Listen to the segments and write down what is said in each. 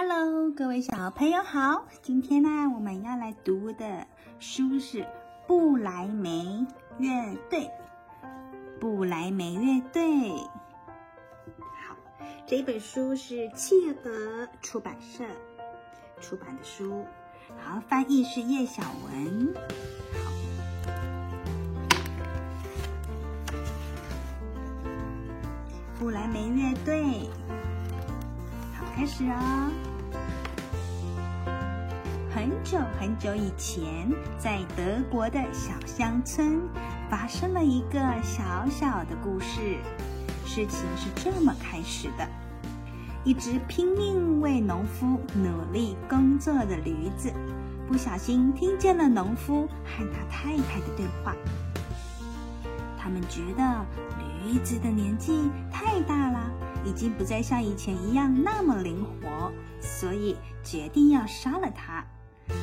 Hello，各位小朋友好。今天呢，我们要来读的书是《布莱梅乐队》。布莱梅乐队，好，这本书是企鹅出版社出版的书，好，翻译是叶小文。好，布莱梅乐队。好开始啊！很很久很久以前，在德国的小乡村，发生了一个小小的故事。事情是这么开始的：一只拼命为农夫努力工作的驴子，不小心听见了农夫和他太太的对话。他们觉得驴子的年纪太大了。已经不再像以前一样那么灵活，所以决定要杀了它。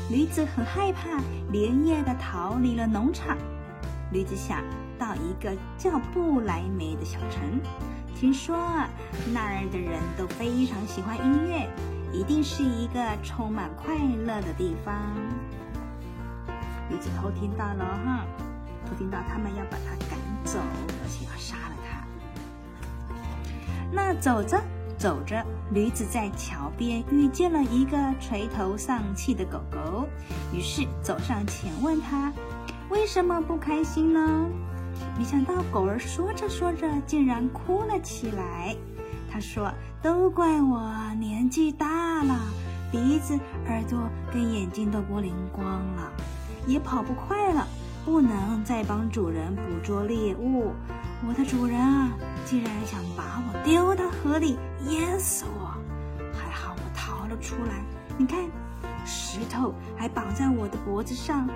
驴子很害怕，连夜的逃离了农场。驴子想到一个叫布莱梅的小城，听说那儿的人都非常喜欢音乐，一定是一个充满快乐的地方。驴子偷听到了哈，偷听到他们要把他赶走，而且要杀了他。那走着走着，驴子在桥边遇见了一个垂头丧气的狗狗，于是走上前问他：“为什么不开心呢？”没想到狗儿说着说着，竟然哭了起来。他说：“都怪我年纪大了，鼻子、耳朵跟眼睛都不灵光了，也跑不快了，不能再帮主人捕捉猎物。我的主人啊！”竟然想把我丢到河里淹死我，还好我逃了出来。你看，石头还绑在我的脖子上。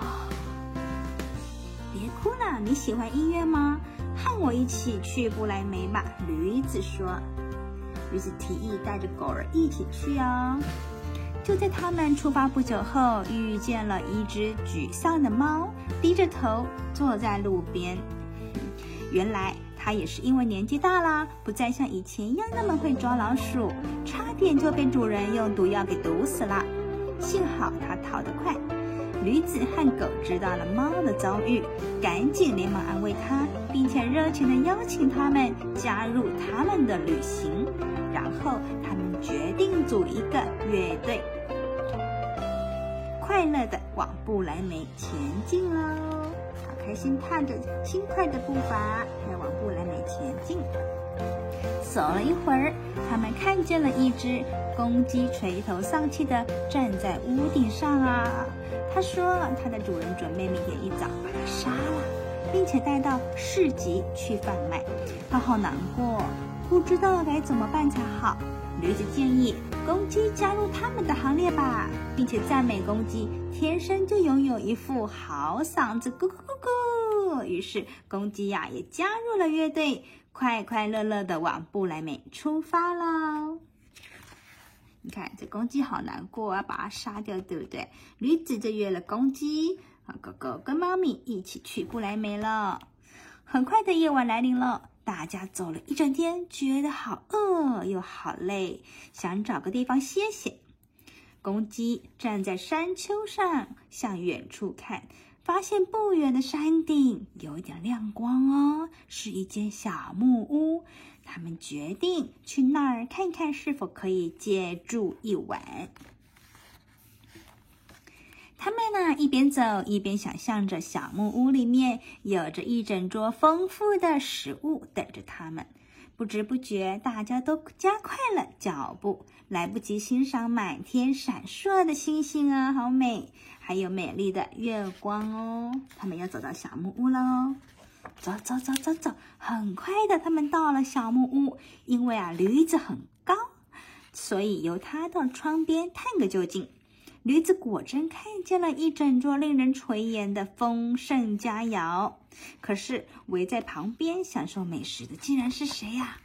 啊！别哭了，你喜欢音乐吗？和我一起去布莱梅吧。驴子说。驴子提议带着狗儿一起去哦。就在他们出发不久后，遇见了一只沮丧的猫，低着头坐在路边。原来。它也是因为年纪大了，不再像以前一样那么会抓老鼠，差点就被主人用毒药给毒死了。幸好它逃得快。驴子和狗知道了猫的遭遇，赶紧连忙安慰它，并且热情地邀请他们加入他们的旅行。然后他们决定组一个乐队，快乐的往布莱梅前进喽。好开心踏着轻快的步伐，要往布莱梅前进。走了一会儿，他们看见了一只公鸡，垂头丧气地站在屋顶上啊。他说：“他的主人准备明天一早把它杀了，并且带到市集去贩卖。他好难过，不知道该怎么办才好。”驴子建议公鸡加入他们的行列吧，并且赞美公鸡天生就拥有一副好嗓子，咕咕咕咕。于是公鸡呀也加入了乐队，快快乐乐地往布莱梅出发喽。你看这公鸡好难过，要把它杀掉，对不对？驴子就约了公鸡和狗狗跟猫咪一起去布莱梅了。很快的夜晚来临了。大家走了一整天，觉得好饿又好累，想找个地方歇歇。公鸡站在山丘上，向远处看，发现不远的山顶有一点亮光哦，是一间小木屋。他们决定去那儿看看，是否可以借住一晚。他们呢，一边走一边想象着小木屋里面有着一整桌丰富的食物等着他们。不知不觉，大家都加快了脚步，来不及欣赏满天闪烁的星星啊，好美！还有美丽的月光哦。他们要走到小木屋了哦，走走走走走，很快的，他们到了小木屋。因为啊，驴子很高，所以由他到窗边探个究竟。驴子果真看见了一整桌令人垂涎的丰盛佳肴，可是围在旁边享受美食的竟然是谁呀？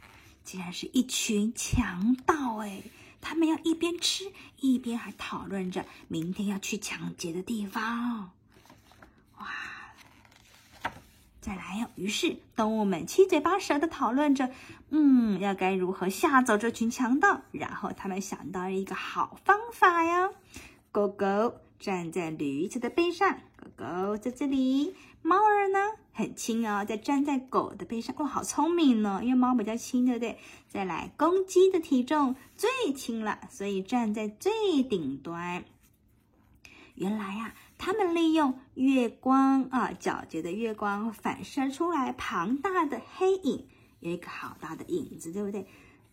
竟然是一群强盗！哎，他们要一边吃一边还讨论着明天要去抢劫的地方。哇，再来哟。于是动物们七嘴八舌的讨论着，嗯，要该如何吓走这群强盗。然后他们想到了一个好方法呀。狗狗站在驴子的背上，狗狗在这里。猫儿呢，很轻哦，在站在狗的背上。哇，好聪明呢，因为猫比较轻，对不对？再来，公鸡的体重最轻了，所以站在最顶端。原来呀、啊。他们利用月光啊，皎洁的月光反射出来庞大的黑影，有一个好大的影子，对不对？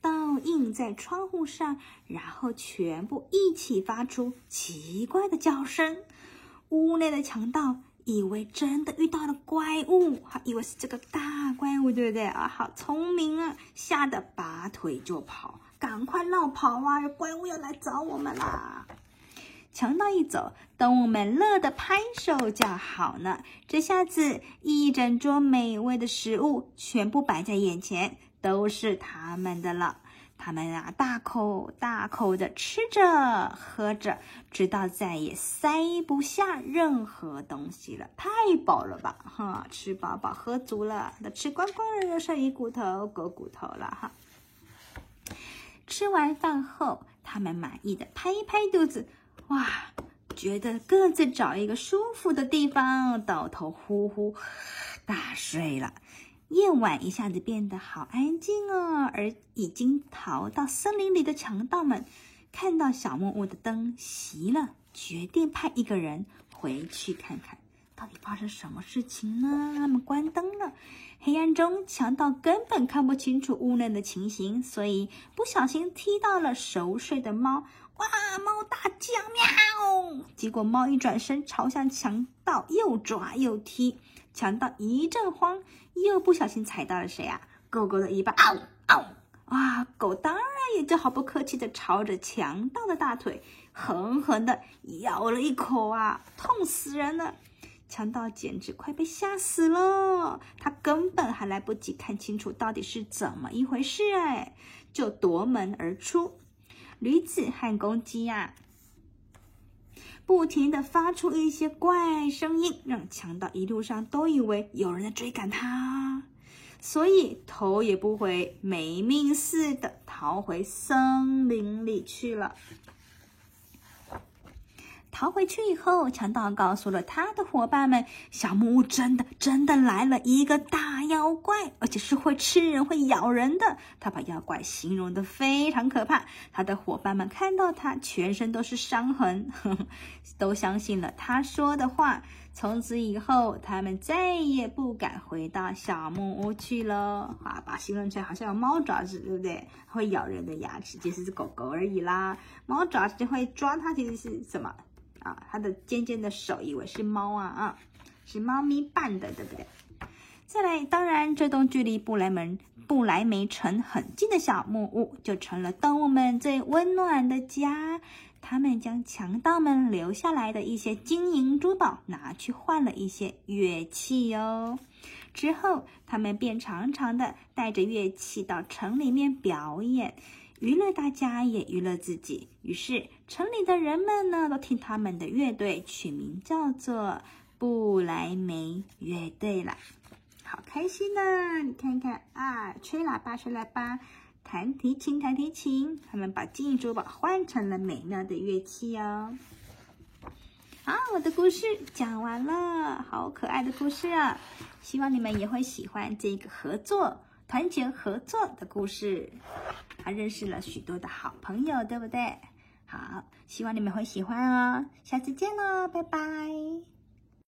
倒映在窗户上，然后全部一起发出奇怪的叫声。屋内的强盗以为真的遇到了怪物，还以为是这个大怪物，对不对啊？好聪明啊，吓得拔腿就跑，赶快绕跑啊！怪物要来找我们啦！强盗一走，动物们乐得拍手叫好呢。这下子，一整桌美味的食物全部摆在眼前，都是他们的了。他们啊，大口大口的吃着、喝着，直到再也塞不下任何东西了。太饱了吧？哈，吃饱饱，喝足了，那吃光光了，剩一骨头、狗骨头了哈。吃完饭后，他们满意的拍一拍肚子。哇，觉得各自找一个舒服的地方，倒头呼呼大睡了。夜晚一下子变得好安静哦。而已经逃到森林里的强盗们，看到小木屋的灯熄了，决定派一个人回去看看，到底发生什么事情呢？他们关灯了，黑暗中强盗根本看不清楚屋内的情形，所以不小心踢到了熟睡的猫。哇！猫大叫，喵！结果猫一转身，朝向强盗又抓又踢，强盗一阵慌，又不小心踩到了谁啊？狗狗的尾巴，嗷嗷！哇！狗当然也就毫不客气的朝着强盗的大腿狠狠的咬了一口啊，痛死人了！强盗简直快被吓死了，他根本还来不及看清楚到底是怎么一回事，哎，就夺门而出。驴子和公鸡呀、不停的发出一些怪声音，让强盗一路上都以为有人在追赶他，所以头也不回，没命似的逃回森林里去了。逃回去以后，强盗告诉了他的伙伴们：“小木屋真的真的来了一个大妖怪，而且是会吃人、会咬人的。他把妖怪形容的非常可怕。他的伙伴们看到他，全身都是伤痕，呵呵，都相信了他说的话。从此以后，他们再也不敢回到小木屋去了。啊，把形容成好像有猫爪子，对不对？会咬人的牙齿，其实是狗狗而已啦。猫爪子就会抓它，其实是什么？”啊，它的尖尖的手以为是猫啊啊，是猫咪扮的，对不对？再来，当然，这栋距离布莱门布莱梅城很近的小木屋，就成了动物们最温暖的家。他们将强盗们留下来的一些金银珠宝拿去换了一些乐器哦。之后，他们便常常的带着乐器到城里面表演。娱乐大家，也娱乐自己。于是，城里的人们呢，都替他们的乐队取名叫做“不来梅乐队”了。好开心呢！你看看啊，吹喇叭，吹喇叭；弹提琴，弹提琴。他们把金银珠宝换成了美妙的乐器哦。好，我的故事讲完了，好可爱的故事啊！希望你们也会喜欢这个合作。团结合作的故事，还认识了许多的好朋友，对不对？好，希望你们会喜欢哦。下次见喽，拜拜。